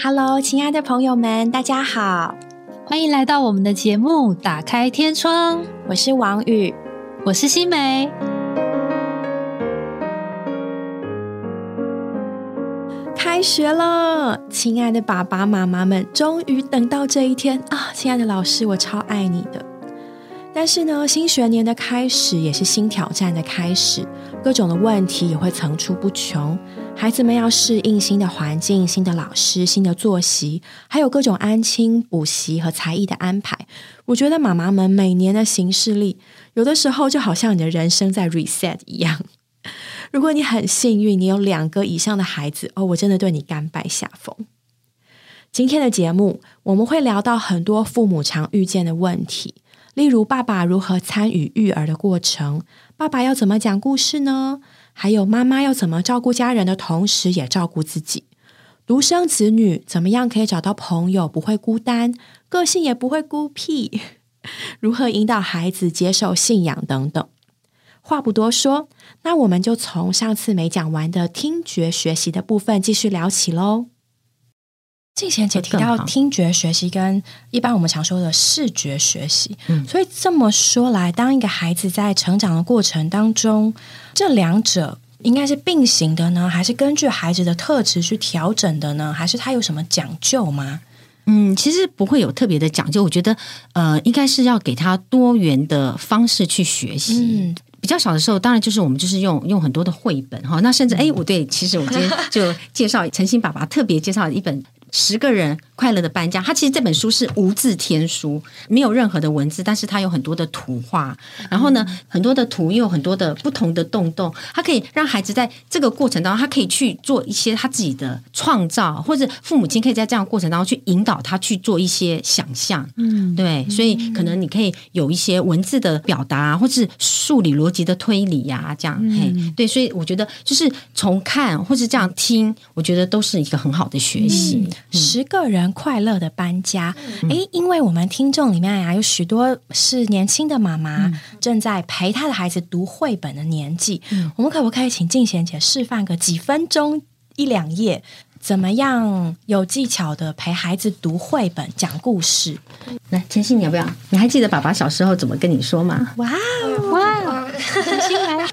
Hello，亲爱的朋友们，大家好，欢迎来到我们的节目《打开天窗》。我是王宇，我是新梅。开学了，亲爱的爸爸妈妈们，终于等到这一天啊！亲爱的老师，我超爱你的。但是呢，新学年的开始也是新挑战的开始，各种的问题也会层出不穷。孩子们要适应新的环境、新的老师、新的作息，还有各种安亲、补习和才艺的安排。我觉得妈妈们每年的行事历，有的时候就好像你的人生在 reset 一样。如果你很幸运，你有两个以上的孩子，哦，我真的对你甘拜下风。今天的节目，我们会聊到很多父母常遇见的问题。例如，爸爸如何参与育儿的过程？爸爸要怎么讲故事呢？还有，妈妈要怎么照顾家人的同时也照顾自己？独生子女怎么样可以找到朋友，不会孤单，个性也不会孤僻？如何引导孩子接受信仰等等？话不多说，那我们就从上次没讲完的听觉学习的部分继续聊起喽。静贤姐提到听觉学习跟一般我们常说的视觉学习，嗯所以这么说来，当一个孩子在成长的过程当中，这两者应该是并行的呢，还是根据孩子的特质去调整的呢？还是他有什么讲究吗？嗯，其实不会有特别的讲究，我觉得呃，应该是要给他多元的方式去学习。嗯比较小的时候，当然就是我们就是用用很多的绘本哈，那甚至哎，我对，其实我今天就介绍陈星爸爸特别介绍一本。十个人快乐的搬家，他其实这本书是无字天书，没有任何的文字，但是它有很多的图画。然后呢，很多的图又有很多的不同的洞洞，它可以让孩子在这个过程当中，他可以去做一些他自己的创造，或者父母亲可以在这样过程当中去引导他去做一些想象。嗯，对，所以可能你可以有一些文字的表达，或是数理逻辑的推理呀，这样。嘿，对，所以我觉得就是从看或是这样听，我觉得都是一个很好的学习。十个人快乐的搬家，诶，因为我们听众里面呀，有许多是年轻的妈妈，正在陪她的孩子读绘本的年纪，我们可不可以请静贤姐示范个几分钟一两页，怎么样有技巧的陪孩子读绘本讲故事？来，晨曦，你要不要？你还记得爸爸小时候怎么跟你说吗？哇哇，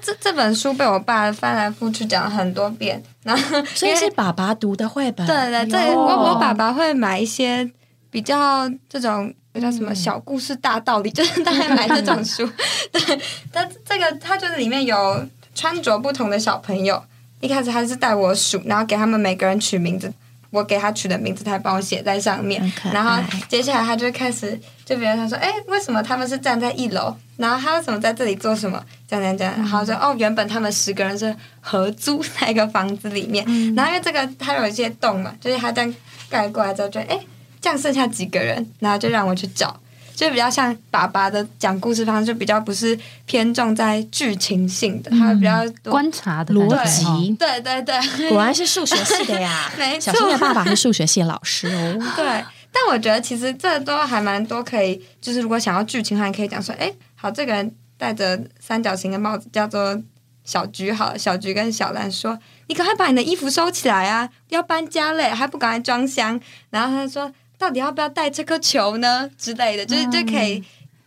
这这本书被我爸翻来覆去讲了很多遍。然后所以是爸爸读的绘本。对对，这我我爸爸会买一些比较这种叫什么小故事大道理，就是大概买这种书。对，但这个他就是里面有穿着不同的小朋友。一开始他是带我数，然后给他们每个人取名字。我给他取的名字，他帮我写在上面。然后接下来他就开始，就比如他说：“哎，为什么他们是站在一楼？然后他为什么在这里做什么？这样这样这样。”然后说：“哦，原本他们十个人是合租在一个房子里面。然后因为这个它有一些洞嘛，就是他这样盖过来之后，就哎，这样剩下几个人？然后就让我去找。”就比较像爸爸的讲故事方式，就比较不是偏重在剧情性的，他比较观察的逻辑。对对对，果然是数学系的呀！没错，小新的爸爸是数学系老师哦。对，但我觉得其实这都还蛮多可以，就是如果想要剧情的话，可以讲说，哎，好，这个人戴着三角形的帽子，叫做小菊。好，小菊跟小兰说：“你赶快把你的衣服收起来啊，要搬家嘞，还不赶快装箱？”然后他说。到底要不要带这颗球呢？之类的，就是就可以，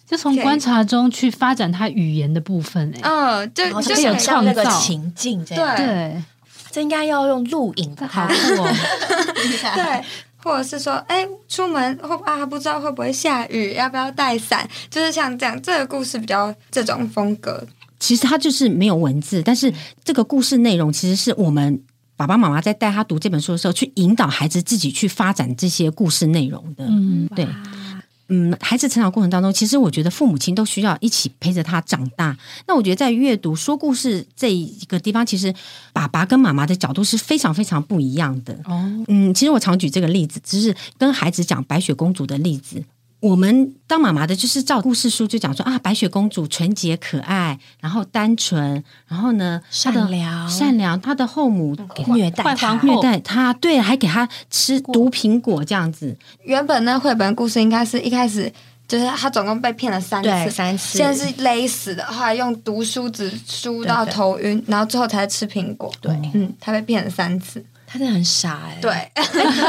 就从观察中去发展他语言的部分。哎，嗯，就就有创造情境，这样对，这应该要用录影的，好酷哦。对，或者是说，哎，出门会啊，不知道会不会下雨，要不要带伞？就是像这样，这个故事比较这种风格。其实它就是没有文字，但是这个故事内容其实是我们。爸爸妈妈在带他读这本书的时候，去引导孩子自己去发展这些故事内容的。嗯，对，嗯，孩子成长过程当中，其实我觉得父母亲都需要一起陪着他长大。那我觉得在阅读说故事这一个地方，其实爸爸跟妈妈的角度是非常非常不一样的。哦，嗯，其实我常举这个例子，只是跟孩子讲白雪公主的例子。我们当妈妈的，就是照故事书就讲说啊，白雪公主纯洁可爱，然后单纯，然后呢，善良，善良，她的后母虐待她，虐待她，对，还给她吃毒苹果这样子。原本那绘本故事应该是一开始就是她总共被骗了三次，三次，现在是勒死的，后来用毒梳子梳到头晕，然后最后才吃苹果。对，嗯，她被骗了三次。他真的很傻哎、对，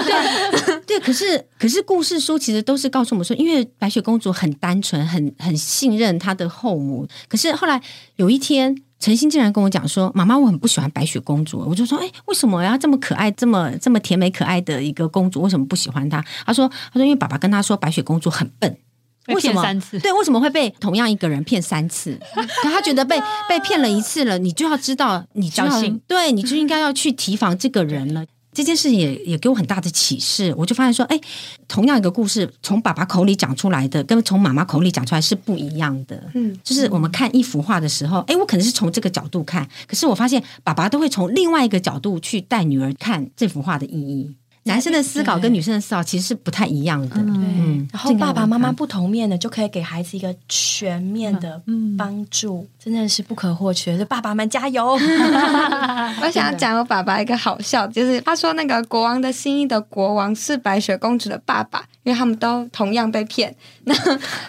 对，可是可是故事书其实都是告诉我们说，因为白雪公主很单纯，很很信任她的后母。可是后来有一天，陈星竟然跟我讲说：“妈妈，我很不喜欢白雪公主。”我就说：“哎，为什么呀？这么可爱，这么这么甜美可爱的一个公主，为什么不喜欢她？”他说：“他说因为爸爸跟他说白雪公主很笨。”被为什么三次对，为什么会被同样一个人骗三次？可他觉得被被骗了一次了，你就要知道，你就要小心对，你就应该要去提防这个人了。这件事也也给我很大的启示，我就发现说，哎，同样一个故事，从爸爸口里讲出来的，跟从妈妈口里讲出来是不一样的。嗯，就是我们看一幅画的时候，哎，我可能是从这个角度看，可是我发现爸爸都会从另外一个角度去带女儿看这幅画的意义。男生的思考跟女生的思考其实是不太一样的。嗯，然后爸爸妈妈不同面的，就可以给孩子一个全面的帮助，真的是不可或缺。就爸爸们加油！我想要讲我爸爸一个好笑，就是他说那个国王的心意的国王是白雪公主的爸爸，因为他们都同样被骗。那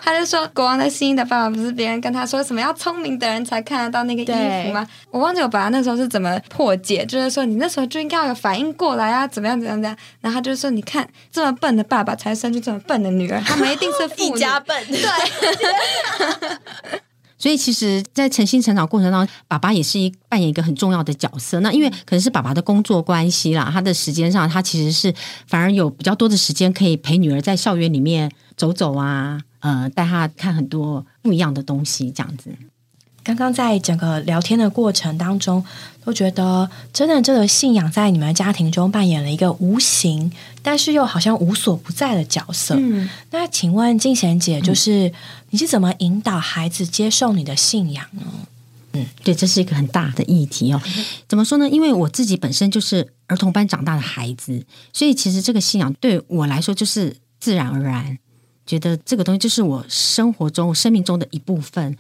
他就说国王的新衣的爸爸不是别人跟他说什么要聪明的人才看得到那个衣服吗？我忘记我爸爸那时候是怎么破解，就是说你那时候就应该要有反应过来啊，怎么样怎么样怎么样。然后他就说你看这么笨的爸爸才生出这么笨的女儿，他们一定是 富家。笨，对，所以其实，在诚心成长过程当中，爸爸也是一扮演一个很重要的角色。那因为可能是爸爸的工作关系啦，他的时间上，他其实是反而有比较多的时间可以陪女儿在校园里面走走啊，呃，带他看很多不一样的东西，这样子。刚刚在整个聊天的过程当中，都觉得真的这个信仰在你们家庭中扮演了一个无形，但是又好像无所不在的角色。嗯，那请问静贤姐，就是、你是怎么引导孩子接受你的信仰呢？嗯对，这是一个很大的议题哦。怎么说呢？因为我自己本身就是儿童班长大的孩子，所以其实这个信仰对我来说就是自然而然，觉得这个东西就是我生活中、生命中的一部分。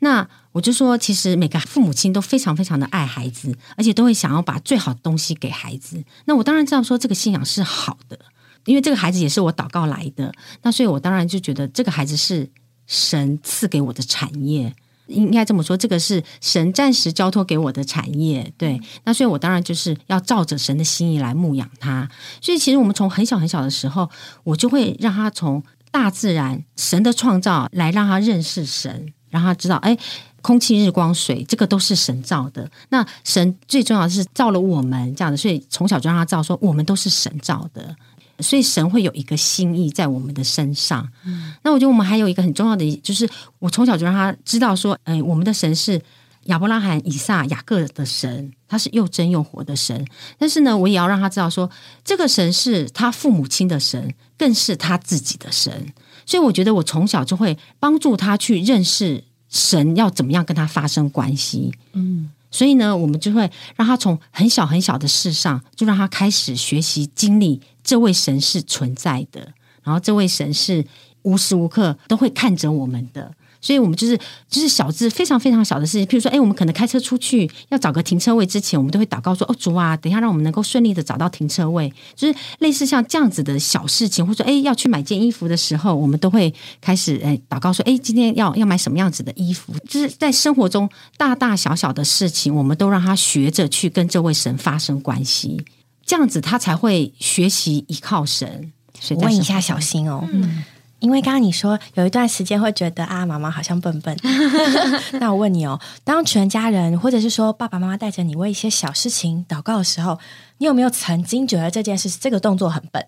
那我就说，其实每个父母亲都非常非常的爱孩子，而且都会想要把最好的东西给孩子。那我当然知道说这个信仰是好的，因为这个孩子也是我祷告来的。那所以我当然就觉得这个孩子是神赐给我的产业。应该这么说，这个是神暂时交托给我的产业，对。那所以，我当然就是要照着神的心意来牧养他。所以，其实我们从很小很小的时候，我就会让他从大自然、神的创造来让他认识神，让他知道，哎，空气、日光、水，这个都是神造的。那神最重要的是造了我们这样的，所以从小就让他知道说，我们都是神造的。所以神会有一个心意在我们的身上。嗯、那我觉得我们还有一个很重要的，就是我从小就让他知道说，哎，我们的神是亚伯拉罕、以撒、雅各的神，他是又真又活的神。但是呢，我也要让他知道说，这个神是他父母亲的神，更是他自己的神。所以我觉得我从小就会帮助他去认识神要怎么样跟他发生关系。嗯。所以呢，我们就会让他从很小很小的事上，就让他开始学习经历这位神是存在的，然后这位神是无时无刻都会看着我们的。所以，我们就是就是小至非常非常小的事情，譬如说，哎，我们可能开车出去要找个停车位之前，我们都会祷告说：“哦，主啊，等一下让我们能够顺利的找到停车位。”就是类似像这样子的小事情，或者说，哎，要去买件衣服的时候，我们都会开始哎祷告说：“哎，今天要要买什么样子的衣服？”就是在生活中大大小小的事情，我们都让他学着去跟这位神发生关系，这样子他才会学习依靠神。我问一下小新哦。嗯因为刚刚你说有一段时间会觉得啊，妈妈好像笨笨。那我问你哦，当全家人或者是说爸爸妈妈带着你为一些小事情祷告的时候，你有没有曾经觉得这件事这个动作很笨？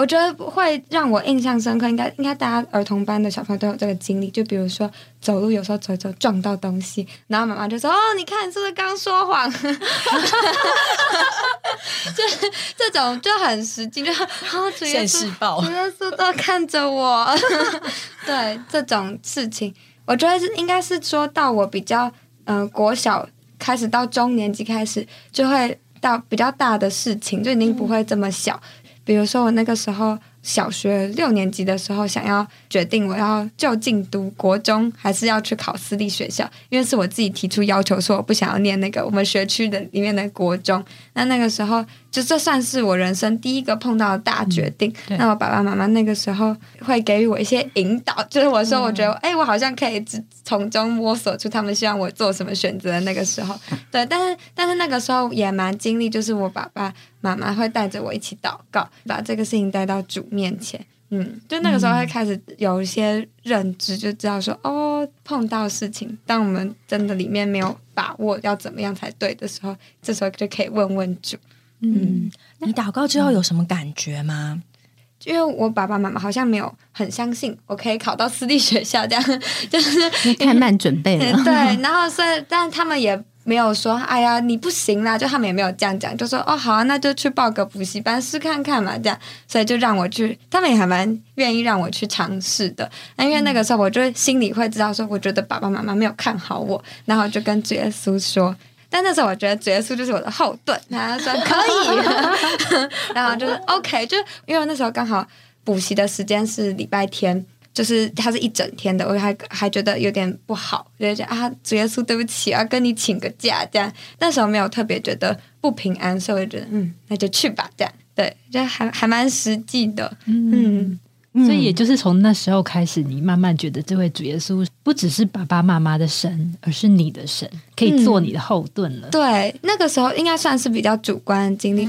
我觉得会让我印象深刻，应该应该大家儿童班的小朋友都有这个经历。就比如说走路有时候走一走撞到东西，然后妈妈就说：“哦，你看是不是刚说谎？” 就是这种就很实际，就哦，主耶稣，主耶稣都看着我。对这种事情，我觉得是应该是说到我比较嗯、呃、国小开始到中年级开始，就会到比较大的事情，就已经不会这么小。比如说我那个时候，小学六年级的时候，想要决定我要就近读国中，还是要去考私立学校，因为是我自己提出要求，说我不想要念那个我们学区的里面的国中。那那个时候，就这算是我人生第一个碰到的大决定。那我爸爸妈妈那个时候会给予我一些引导，就是我说我觉得，哎，我好像可以从中摸索出他们希望我做什么选择的那个时候。对，但是但是那个时候也蛮经历，就是我爸爸妈妈会带着我一起祷告，把这个事情带到主面前。嗯，就那个时候会开始有一些认知，就知道说哦，碰到事情，当我们真的里面没有把握要怎么样才对的时候，这时候就可以问问主。嗯，你祷告之后有什么感觉吗？因为我爸爸妈妈好像没有很相信我可以考到私立学校，这样 就是太慢准备了。对，然后所以，但他们也。没有说，哎呀，你不行啦！就他们也没有这样讲，就说哦，好啊，那就去报个补习班试看看嘛，这样，所以就让我去，他们也还蛮愿意让我去尝试的。那因为那个时候，我就心里会知道说，我觉得爸爸妈妈没有看好我，然后就跟主耶稣说。但那时候我觉得主耶稣就是我的后盾，他说可以，然后就是 OK，就因为那时候刚好补习的时间是礼拜天。就是他是一整天的，我还还觉得有点不好，就觉得啊，主耶稣对不起啊，跟你请个假这样。那时候没有特别觉得不平安，所以我觉得嗯，那就去吧这样。对，就还还蛮实际的，嗯。所以也就是从那时候开始，你慢慢觉得这位主耶稣不只是爸爸妈妈的神，而是你的神，可以做你的后盾了。对，那个时候应该算是比较主观的经历。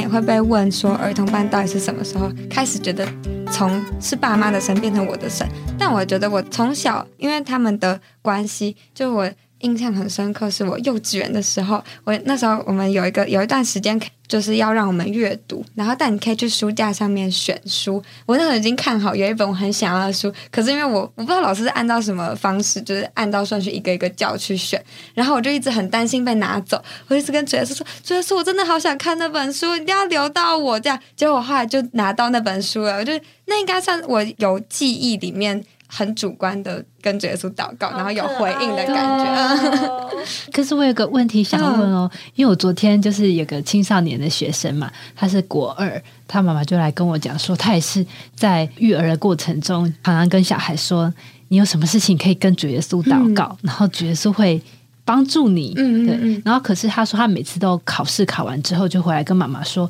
也会被问说，儿童班到底是什么时候开始觉得从是爸妈的神变成我的神？但我觉得我从小因为他们的关系，就我。印象很深刻，是我幼稚园的时候，我那时候我们有一个有一段时间，就是要让我们阅读，然后但你可以去书架上面选书。我那时候已经看好有一本我很想要的书，可是因为我我不知道老师是按照什么方式，就是按照顺序一个一个叫去选，然后我就一直很担心被拿走。我一直跟主任说：“主任说，我真的好想看那本书，一定要留到我这样。”结果我后来就拿到那本书了，我就那应该算我有记忆里面。很主观的跟耶稣祷告，然后有回应的感觉。可是我有个问题想问哦，因为我昨天就是有个青少年的学生嘛，他是国二，他妈妈就来跟我讲说，他也是在育儿的过程中，常常跟小孩说，你有什么事情可以跟主耶稣祷告，然后主耶稣会帮助你。嗯对。然后可是他说，他每次都考试考完之后，就回来跟妈妈说，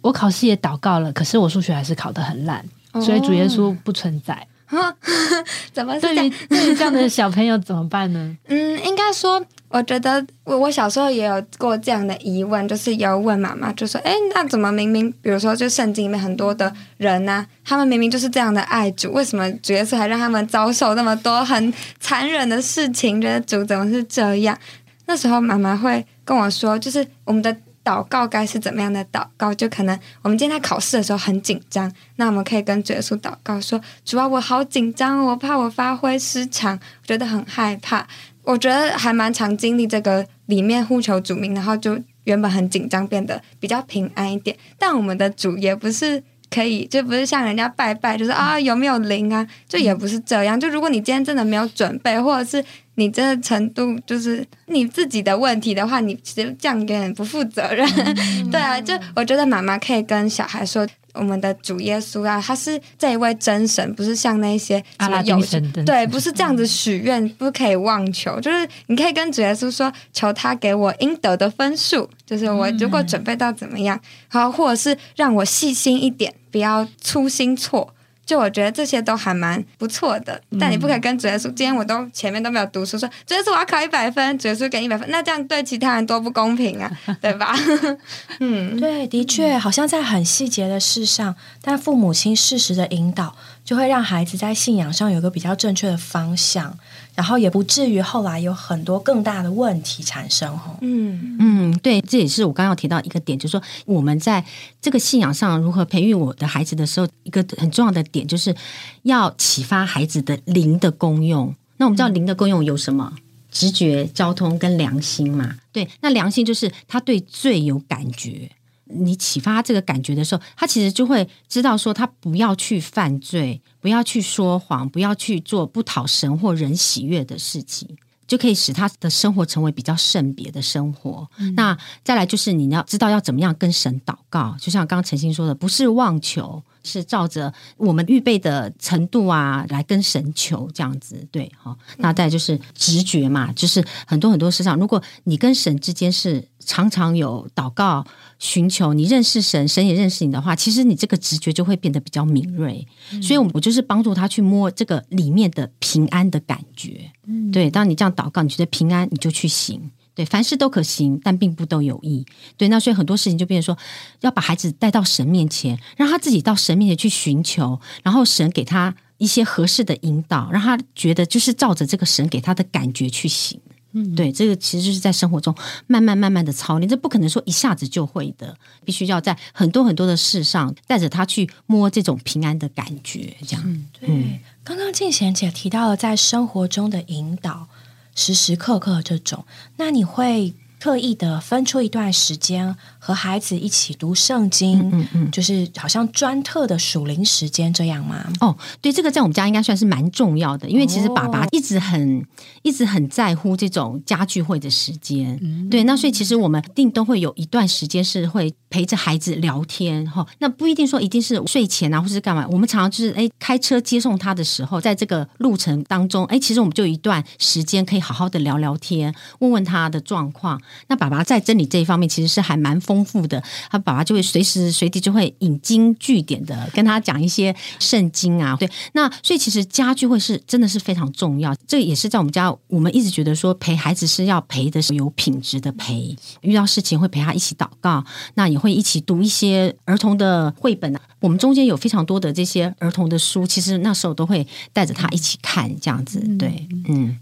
我考试也祷告了，可是我数学还是考得很烂，所以主耶稣不存在。怎么对于对于这样的小朋友怎么办呢？嗯，应该说，我觉得我我小时候也有过这样的疑问，就是有问妈妈，就说：“哎，那怎么明明，比如说，就圣经里面很多的人呢，他们明明就是这样的爱主，为什么主耶稣还让他们遭受那么多很残忍的事情？觉得主怎么是这样？”那时候妈妈会跟我说，就是我们的。祷告该是怎么样的祷告？就可能我们今天在考试的时候很紧张，那我们可以跟主耶稣祷告说：“主啊，我好紧张，我怕我发挥失常，觉得很害怕。”我觉得还蛮常经历这个里面呼求主名，然后就原本很紧张，变得比较平安一点。但我们的主也不是可以，就不是像人家拜拜，就是啊有没有灵啊？就也不是这样。就如果你今天真的没有准备，或者是。你这个程度就是你自己的问题的话，你其实这样有点不负责任。对啊，就我觉得妈妈可以跟小孩说，我们的主耶稣啊，他是这一位真神，不是像那些阿拉丁神对，不是这样子许愿，不可以妄求。就是你可以跟主耶稣说，求他给我应得的分数，就是我如果准备到怎么样，好，或者是让我细心一点，不要粗心错。就我觉得这些都还蛮不错的，但你不可以跟主耶稣，今天我都前面都没有读书，说主耶稣我要考一百分，主耶稣给一百分，那这样对其他人多不公平啊，对吧？嗯，对，的确，好像在很细节的事上，但父母亲适时的引导，就会让孩子在信仰上有个比较正确的方向。然后也不至于后来有很多更大的问题产生哦。嗯嗯，对，这也是我刚刚提到一个点，就是说我们在这个信仰上如何培育我的孩子的时候，一个很重要的点就是要启发孩子的灵的功用。那我们知道灵的功用有什么？直觉、交通跟良心嘛。对，那良心就是他对罪有感觉。你启发这个感觉的时候，他其实就会知道说，他不要去犯罪，不要去说谎，不要去做不讨神或人喜悦的事情。就可以使他的生活成为比较圣别的生活。那再来就是你要知道要怎么样跟神祷告，就像刚刚陈星说的，不是妄求，是照着我们预备的程度啊来跟神求这样子。对，好，那再就是直觉嘛，就是很多很多事上，如果你跟神之间是常常有祷告。寻求你认识神，神也认识你的话，其实你这个直觉就会变得比较敏锐。所以，我我就是帮助他去摸这个里面的平安的感觉。对，当你这样祷告，你觉得平安，你就去行。对，凡事都可行，但并不都有益。对，那所以很多事情就变成说，要把孩子带到神面前，让他自己到神面前去寻求，然后神给他一些合适的引导，让他觉得就是照着这个神给他的感觉去行。嗯对，这个其实就是在生活中慢慢慢慢的操练，这不可能说一下子就会的，必须要在很多很多的事上带着他去摸这种平安的感觉，这样。对，刚刚静贤姐提到了在生活中的引导，时时刻刻这种，那你会刻意的分出一段时间。和孩子一起读圣经，嗯嗯，就是好像专特的属灵时间这样吗？哦，对，这个在我们家应该算是蛮重要的，因为其实爸爸一直很一直很在乎这种家聚会的时间。对，那所以其实我们一定都会有一段时间是会陪着孩子聊天哈。那不一定说一定是睡前啊，或是干嘛。我们常常就是哎开车接送他的时候，在这个路程当中，哎，其实我们就有一段时间可以好好的聊聊天，问问他的状况。那爸爸在真理这一方面其实是还蛮丰。丰富的，他爸爸就会随时随地就会引经据典的跟他讲一些圣经啊，对，那所以其实家聚会是真的是非常重要，这也是在我们家，我们一直觉得说陪孩子是要陪的是有品质的陪，遇到事情会陪他一起祷告，那也会一起读一些儿童的绘本啊，我们中间有非常多的这些儿童的书，其实那时候都会带着他一起看，这样子，对，嗯。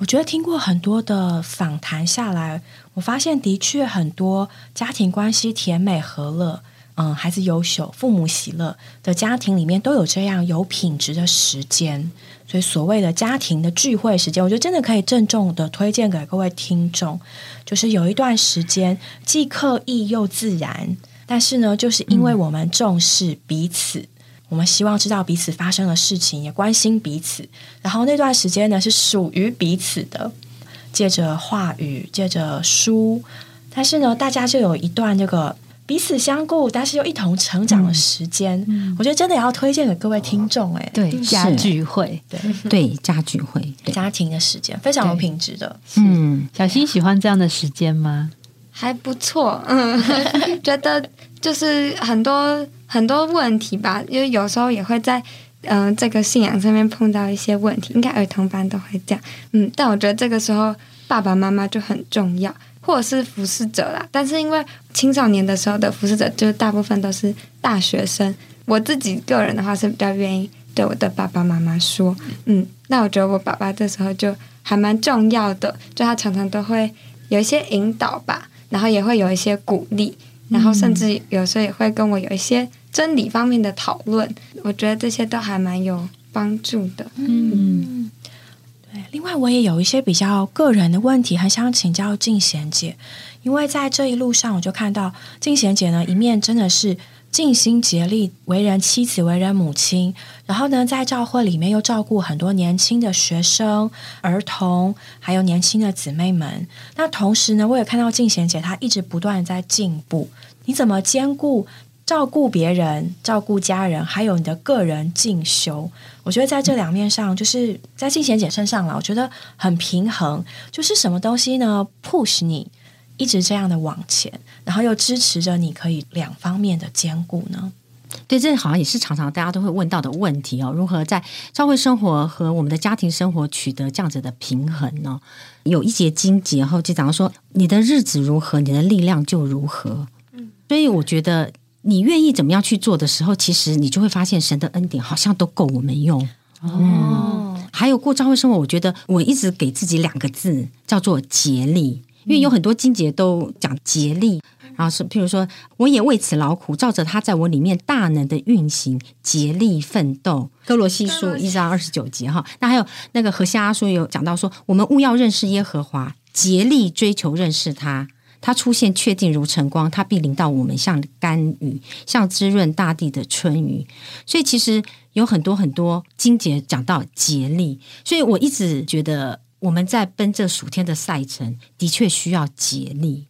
我觉得听过很多的访谈下来，我发现的确很多家庭关系甜美和乐，嗯，孩子优秀，父母喜乐的家庭里面都有这样有品质的时间。所以所谓的家庭的聚会时间，我觉得真的可以郑重的推荐给各位听众，就是有一段时间既刻意又自然，但是呢，就是因为我们重视彼此。我们希望知道彼此发生的事情，也关心彼此。然后那段时间呢，是属于彼此的，借着话语，借着书，但是呢，大家就有一段这个彼此相顾，但是又一同成长的时间。我觉得真的要推荐给各位听众，哎，对，家聚会，对。对，家聚会，家庭的时间非常有品质的。嗯，小新喜欢这样的时间吗？还不错，嗯，觉得就是很多。很多问题吧，因为有时候也会在嗯这个信仰上面碰到一些问题，应该儿童班都会这样，嗯，但我觉得这个时候爸爸妈妈就很重要，或者是服侍者啦。但是因为青少年的时候的服侍者，就大部分都是大学生，我自己个人的话是比较愿意对我的爸爸妈妈说，嗯，那我觉得我爸爸这时候就还蛮重要的，就他常常都会有一些引导吧，然后也会有一些鼓励，然后甚至有时候也会跟我有一些。真理方面的讨论，我觉得这些都还蛮有帮助的。嗯，对。另外，我也有一些比较个人的问题，很想请教静贤姐，因为在这一路上，我就看到静贤姐呢，一面真的是尽心竭力为人妻子、为人母亲，然后呢，在教会里面又照顾很多年轻的学生、儿童，还有年轻的姊妹们。那同时呢，我也看到静贤姐她一直不断在进步。你怎么兼顾？照顾别人、照顾家人，还有你的个人进修，我觉得在这两面上，就是在静贤姐身上了，我觉得很平衡。就是什么东西呢？push 你一直这样的往前，然后又支持着你可以两方面的兼顾呢？对，这好像也是常常大家都会问到的问题哦。如何在教会生活和我们的家庭生活取得这样子的平衡呢？有一节经节后就讲到说，你的日子如何，你的力量就如何。嗯，所以我觉得。你愿意怎么样去做的时候，其实你就会发现神的恩典好像都够我们用哦。还有过教会生活，我觉得我一直给自己两个字叫做竭力，因为有很多经节都讲竭力，然后是譬如说我也为此劳苦，照着他在我里面大能的运行，竭力奋斗。哥罗西书一章二十九节哈，那还有那个何西阿书有讲到说，我们务要认识耶和华，竭力追求认识他。它出现确定如晨光，它必临到我们，像甘雨，像滋润大地的春雨。所以其实有很多很多经节讲到竭力，所以我一直觉得我们在奔这暑天的赛程，的确需要竭力。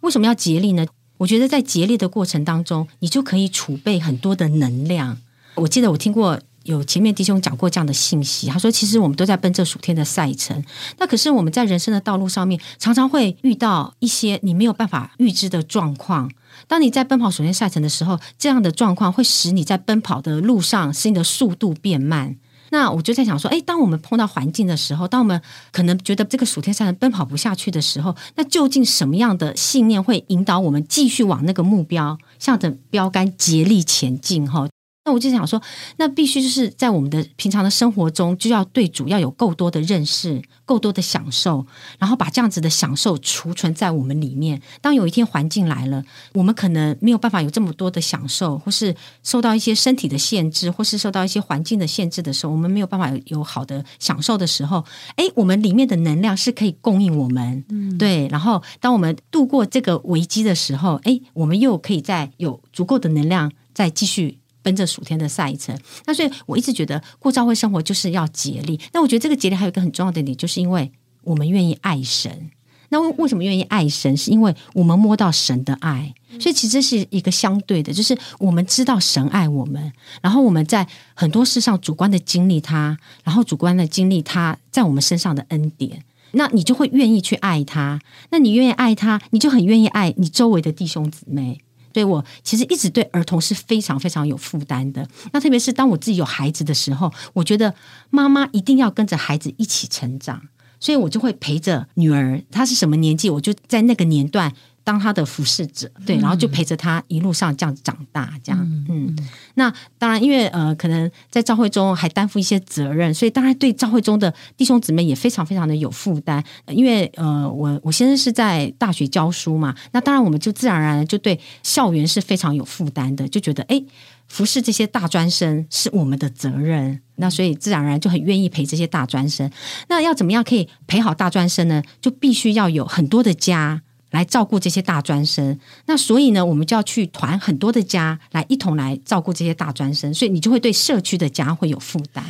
为什么要竭力呢？我觉得在竭力的过程当中，你就可以储备很多的能量。我记得我听过。有前面弟兄讲过这样的信息，他说：“其实我们都在奔这暑天的赛程，那可是我们在人生的道路上面，常常会遇到一些你没有办法预知的状况。当你在奔跑暑天赛程的时候，这样的状况会使你在奔跑的路上，使你的速度变慢。那我就在想说，哎，当我们碰到环境的时候，当我们可能觉得这个暑天赛程奔跑不下去的时候，那究竟什么样的信念会引导我们继续往那个目标，向着标杆竭力前进？哈。”那我就想说，那必须就是在我们的平常的生活中，就要对主要有够多的认识，够多的享受，然后把这样子的享受储存在我们里面。当有一天环境来了，我们可能没有办法有这么多的享受，或是受到一些身体的限制，或是受到一些环境的限制的时候，我们没有办法有有好的享受的时候，哎，我们里面的能量是可以供应我们，嗯对。然后，当我们度过这个危机的时候，哎，我们又可以再有足够的能量，再继续。奔着暑天的赛程，那所以我一直觉得过教会生活就是要竭力。那我觉得这个竭力还有一个很重要的点，就是因为我们愿意爱神。那为为什么愿意爱神？是因为我们摸到神的爱，所以其实是一个相对的，就是我们知道神爱我们，然后我们在很多事上主观的经历他，然后主观的经历他在我们身上的恩典，那你就会愿意去爱他。那你愿意爱他，你就很愿意爱你周围的弟兄姊妹。所以我其实一直对儿童是非常非常有负担的。那特别是当我自己有孩子的时候，我觉得妈妈一定要跟着孩子一起成长，所以我就会陪着女儿。她是什么年纪，我就在那个年段。当他的服侍者，对，然后就陪着他一路上这样长大，这样，嗯，那当然，因为呃，可能在教会中还担负一些责任，所以当然对教会中的弟兄姊妹也非常非常的有负担。因为呃，我我先生是在大学教书嘛，那当然我们就自然而然就对校园是非常有负担的，就觉得哎，服侍这些大专生是我们的责任，那所以自然而然就很愿意陪这些大专生。那要怎么样可以陪好大专生呢？就必须要有很多的家。来照顾这些大专生，那所以呢，我们就要去团很多的家来一同来照顾这些大专生，所以你就会对社区的家会有负担。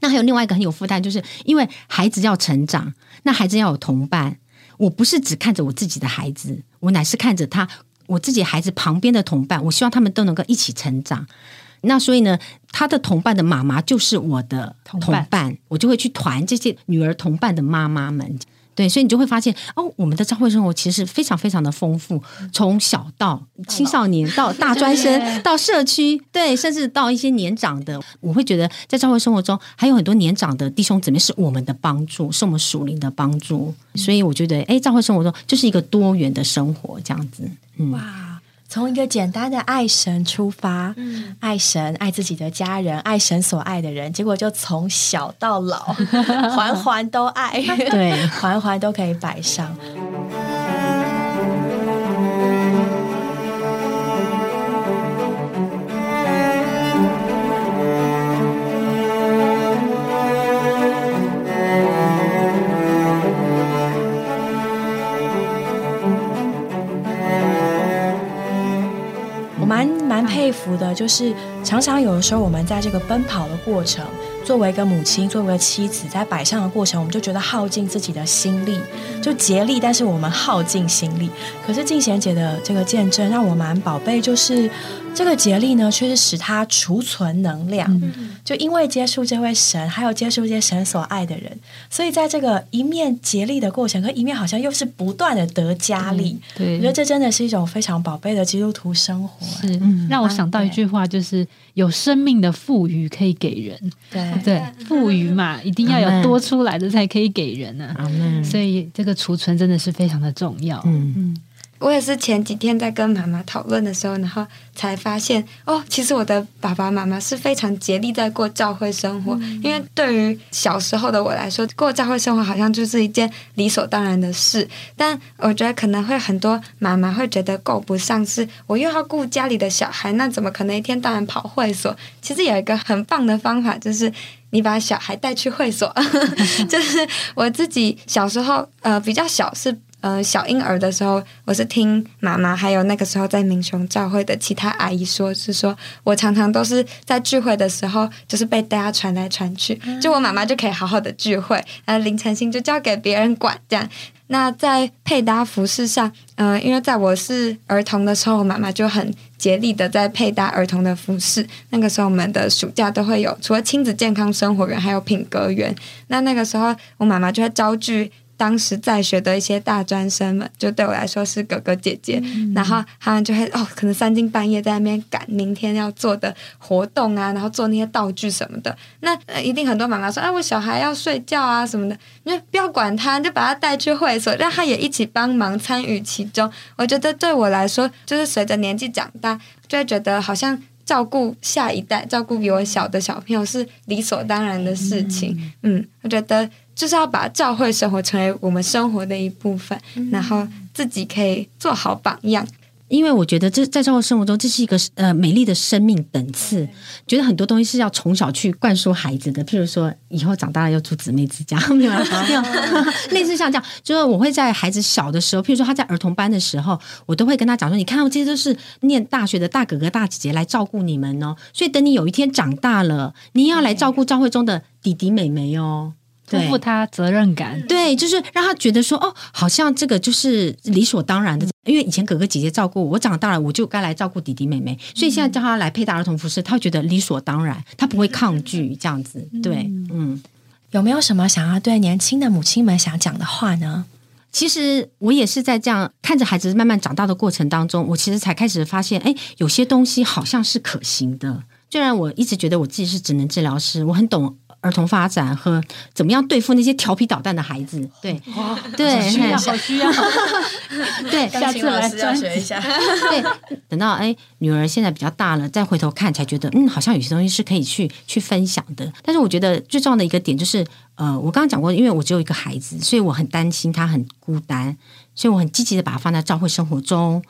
那还有另外一个很有负担，就是因为孩子要成长，那孩子要有同伴。我不是只看着我自己的孩子，我乃是看着他我自己孩子旁边的同伴，我希望他们都能够一起成长。那所以呢，他的同伴的妈妈就是我的同伴，我就会去团这些女儿同伴的妈妈们。对，所以你就会发现哦，我们的教会生活其实非常非常的丰富，从小到青少年，到 大专生，到社区，对，甚至到一些年长的，我会觉得在教会生活中还有很多年长的弟兄姊妹是我们的帮助，是我们属灵的帮助。所以我觉得，哎，教会生活中就是一个多元的生活，这样子，嗯。哇。从一个简单的爱神出发，爱神爱自己的家人，爱神所爱的人，结果就从小到老，环环都爱，对，环环都可以摆上。佩服的就是，常常有的时候，我们在这个奔跑的过程，作为一个母亲，作为一个妻子，在摆上的过程，我们就觉得耗尽自己的心力，就竭力，但是我们耗尽心力。可是静贤姐的这个见证，让我蛮宝贝，就是。这个竭力呢，却是使他储存能量。就因为接触这位神，还有接触这些神所爱的人，所以在这个一面竭力的过程，和一面好像又是不断的得加力。对，我觉得这真的是一种非常宝贝的基督徒生活。是，让我想到一句话，就是有生命的富余可以给人。对对，富余嘛，一定要有多出来的才可以给人呢。所以这个储存真的是非常的重要。嗯嗯。我也是前几天在跟妈妈讨论的时候，然后才发现哦，其实我的爸爸妈妈是非常竭力在过教会生活。因为对于小时候的我来说，过教会生活好像就是一件理所当然的事。但我觉得可能会很多妈妈会觉得够不上，是我又要顾家里的小孩，那怎么可能一天到晚跑会所？其实有一个很棒的方法，就是你把小孩带去会所。就是我自己小时候呃比较小是。呃小婴儿的时候，我是听妈妈还有那个时候在民雄教会的其他阿姨说，是说我常常都是在聚会的时候，就是被大家传来传去，就我妈妈就可以好好的聚会，呃，林晨星就交给别人管这样。那在配搭服饰上，嗯，因为在我是儿童的时候，我妈妈就很竭力的在配搭儿童的服饰。那个时候，我们的暑假都会有，除了亲子健康生活园，还有品格园。那那个时候，我妈妈就会招聚。当时在学的一些大专生们，就对我来说是哥哥姐姐，然后他们就会哦，可能三更半夜在那边赶明天要做的活动啊，然后做那些道具什么的。那一定很多妈妈说：“哎，我小孩要睡觉啊什么的，你就不要管他，就把他带去会所，让他也一起帮忙参与其中。”我觉得对我来说，就是随着年纪长大，就会觉得好像照顾下一代、照顾比我小的小朋友是理所当然的事情。嗯，我觉得。就是要把教会生活成为我们生活的一部分，然后自己可以做好榜样。因为我觉得这在教会生活中，这是一个呃美丽的生命等次。觉得很多东西是要从小去灌输孩子的，譬如说以后长大了要住姊妹之家，没有没有，类似像这样。就是我会在孩子小的时候，譬如说他在儿童班的时候，我都会跟他讲说：“你看到这些都是念大学的大哥哥大姐姐来照顾你们哦，所以等你有一天长大了，你要来照顾教会中的弟弟妹妹哦。”负他责任感，对，就是让他觉得说，哦，好像这个就是理所当然的，因为以前哥哥姐姐照顾我，长大了我就该来照顾弟弟妹妹，所以现在叫他来配搭儿童服饰，他会觉得理所当然，他不会抗拒这样子。对，嗯，有没有什么想要对年轻的母亲们想讲的话呢？其实我也是在这样看着孩子慢慢长大的过程当中，我其实才开始发现，哎，有些东西好像是可行的。虽然我一直觉得我自己是职能治疗师，我很懂。儿童发展和怎么样对付那些调皮捣蛋的孩子？对，对，需要，好需要。对，下次来要学一下。对，等到哎，女儿现在比较大了，再回头看，才觉得嗯，好像有些东西是可以去去分享的。但是我觉得最重要的一个点就是，呃，我刚刚讲过，因为我只有一个孩子，所以我很担心他很孤单，所以我很积极的把他放在教会生活中。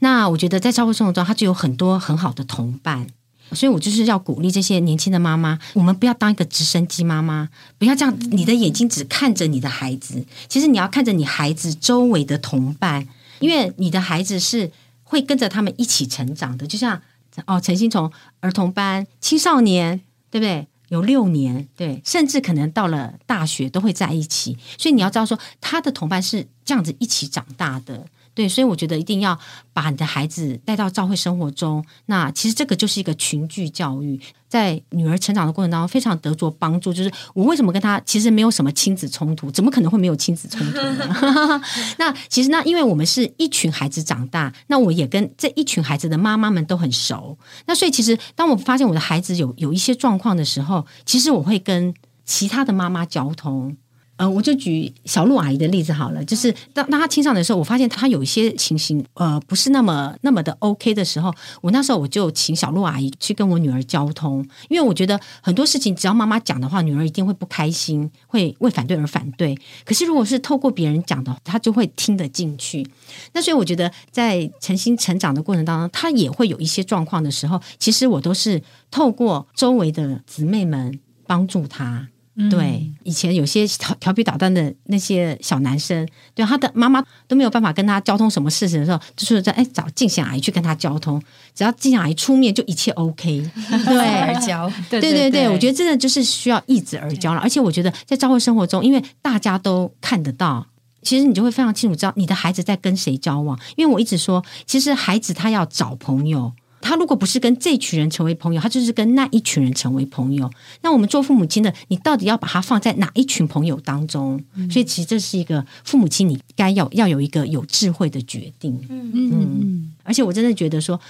那我觉得在教会生活中，他就有很多很好的同伴。所以我就是要鼓励这些年轻的妈妈，我们不要当一个直升机妈妈，不要这样，你的眼睛只看着你的孩子，其实你要看着你孩子周围的同伴，因为你的孩子是会跟着他们一起成长的。就像哦，陈星从儿童班、青少年，对不对？有六年，对，甚至可能到了大学都会在一起。所以你要知道，说他的同伴是这样子一起长大的。对，所以我觉得一定要把你的孩子带到教会生活中。那其实这个就是一个群聚教育，在女儿成长的过程当中非常得着帮助。就是我为什么跟她其实没有什么亲子冲突？怎么可能会没有亲子冲突呢？那其实那因为我们是一群孩子长大，那我也跟这一群孩子的妈妈们都很熟。那所以其实当我发现我的孩子有有一些状况的时候，其实我会跟其他的妈妈交通。呃，我就举小鹿阿姨的例子好了，就是当当她青少年的时候，我发现她有一些情形，呃，不是那么那么的 OK 的时候，我那时候我就请小鹿阿姨去跟我女儿交通，因为我觉得很多事情只要妈妈讲的话，女儿一定会不开心，会为反对而反对。可是如果是透过别人讲的，她就会听得进去。那所以我觉得在诚心成长的过程当中，她也会有一些状况的时候，其实我都是透过周围的姊妹们帮助她。对，以前有些调调皮捣蛋的那些小男生，对他的妈妈都没有办法跟他交通什么事情的时候，就是在哎找静香阿姨去跟他交通，只要静香阿姨出面，就一切 OK。对，而交，对对对，我觉得真的就是需要一直而交了。而且我觉得在教会生活中，因为大家都看得到，其实你就会非常清楚知道你的孩子在跟谁交往。因为我一直说，其实孩子他要找朋友。他如果不是跟这群人成为朋友，他就是跟那一群人成为朋友。那我们做父母亲的，你到底要把他放在哪一群朋友当中？所以其实这是一个父母亲你该要要有一个有智慧的决定。嗯嗯，而且我真的觉得说，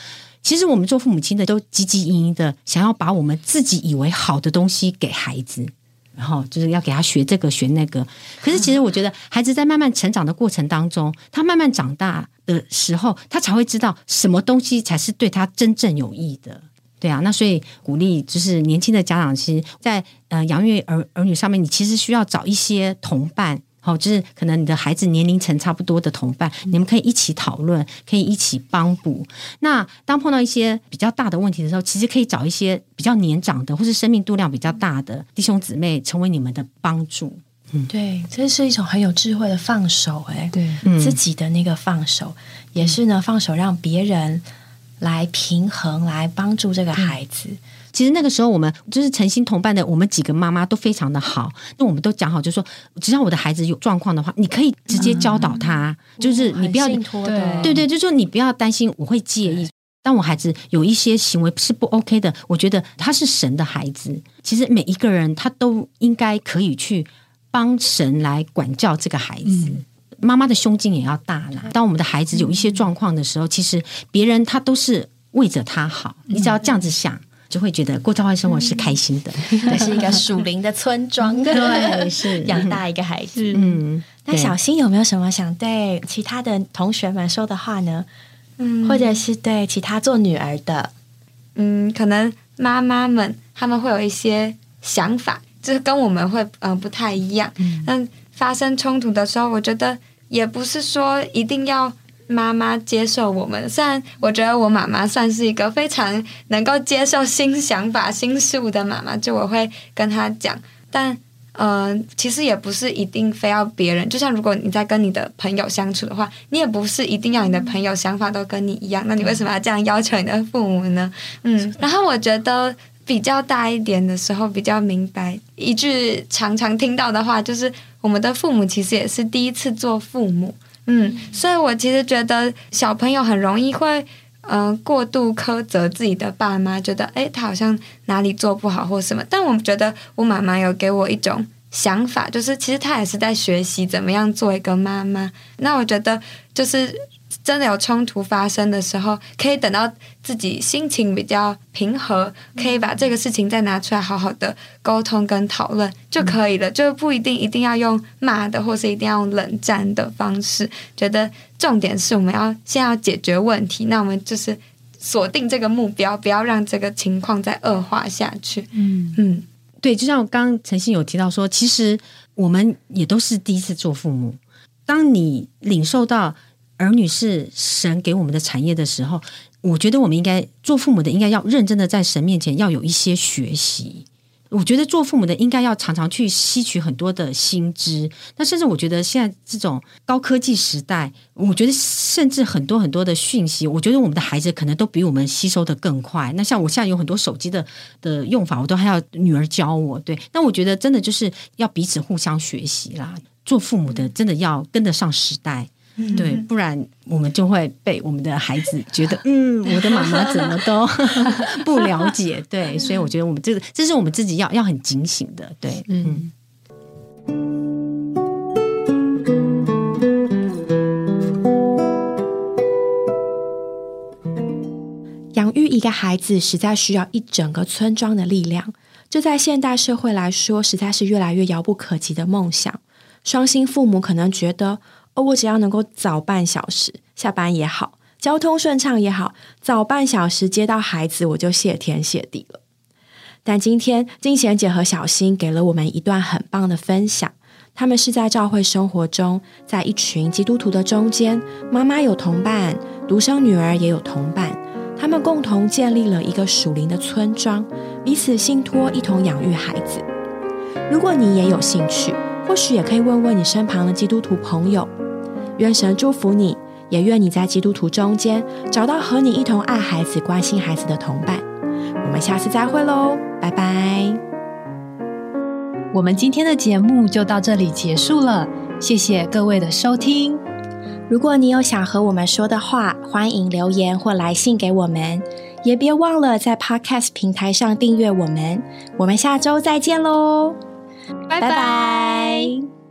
其实我们做父母亲的都汲汲营营的想要把我们自己以为好的东西给孩子。然后就是要给他学这个学那个，可是其实我觉得孩子在慢慢成长的过程当中，他慢慢长大的时候，他才会知道什么东西才是对他真正有益的。对啊，那所以鼓励就是年轻的家长，其实，在呃养育儿儿女上面，你其实需要找一些同伴。好，就是可能你的孩子年龄层差不多的同伴，你们可以一起讨论，可以一起帮补。那当碰到一些比较大的问题的时候，其实可以找一些比较年长的，或是生命度量比较大的弟兄姊妹，成为你们的帮助。嗯对，这是一种很有智慧的放手，哎，对，自己的那个放手，也是呢，放手让别人来平衡，来帮助这个孩子。其实那个时候，我们就是诚心同伴的，我们几个妈妈都非常的好。那我们都讲好，就说只要我的孩子有状况的话，你可以直接教导他，就是你不要对对对，就说你不要担心我会介意。当我孩子有一些行为是不 OK 的，我觉得他是神的孩子。其实每一个人他都应该可以去帮神来管教这个孩子。妈妈的胸襟也要大啦。当我们的孩子有一些状况的时候，其实别人他都是为着他好。你只要这样子想，就会觉得过教会生活是开心的。这是一个属灵的村庄，对，是养大一个孩子。嗯，那小新有没有什么想对其他的同学们说的话呢？嗯，或者是对其他做女儿的，嗯，可能妈妈们他们会有一些想法，就是跟我们会嗯不太一样。嗯，发生冲突的时候，我觉得也不是说一定要妈妈接受我们。虽然我觉得我妈妈算是一个非常能够接受新想法、新事物的妈妈，就我会跟她讲，但。嗯，其实也不是一定非要别人。就像如果你在跟你的朋友相处的话，你也不是一定要你的朋友想法都跟你一样。那你为什么要这样要求你的父母呢？嗯，然后我觉得比较大一点的时候，比较明白一句常常听到的话，就是我们的父母其实也是第一次做父母。嗯，所以我其实觉得小朋友很容易会。嗯，过度苛责自己的爸妈，觉得哎，他好像哪里做不好或什么。但我们觉得，我妈妈有给我一种想法，就是其实她也是在学习怎么样做一个妈妈。那我觉得，就是。真的有冲突发生的时候，可以等到自己心情比较平和，可以把这个事情再拿出来好好的沟通跟讨论就可以了，就不一定一定要用骂的，或是一定要用冷战的方式。觉得重点是我们要先要解决问题，那我们就是锁定这个目标，不要让这个情况再恶化下去。嗯嗯，对，就像刚刚陈信有提到说，其实我们也都是第一次做父母，当你领受到。儿女是神给我们的产业的时候，我觉得我们应该做父母的，应该要认真的在神面前要有一些学习。我觉得做父母的应该要常常去吸取很多的新知。那甚至我觉得现在这种高科技时代，我觉得甚至很多很多的讯息，我觉得我们的孩子可能都比我们吸收的更快。那像我现在有很多手机的的用法，我都还要女儿教我。对，那我觉得真的就是要彼此互相学习啦。做父母的真的要跟得上时代。对，不然我们就会被我们的孩子觉得，嗯，我的妈妈怎么都 不了解。对，所以我觉得我们这个，这是我们自己要要很警醒的。对，嗯。养育一个孩子，实在需要一整个村庄的力量。这在现代社会来说，实在是越来越遥不可及的梦想。双薪父母可能觉得。哦，我只要能够早半小时下班也好，交通顺畅也好，早半小时接到孩子，我就谢天谢地了。但今天金贤姐和小新给了我们一段很棒的分享。他们是在教会生活中，在一群基督徒的中间，妈妈有同伴，独生女儿也有同伴，他们共同建立了一个属灵的村庄，彼此信托，一同养育孩子。如果你也有兴趣，或许也可以问问你身旁的基督徒朋友。愿神祝福你，也愿你在基督徒中间找到和你一同爱孩子、关心孩子的同伴。我们下次再会喽，拜拜！我们今天的节目就到这里结束了，谢谢各位的收听。如果你有想和我们说的话，欢迎留言或来信给我们，也别忘了在 Podcast 平台上订阅我们。我们下周再见喽，拜拜！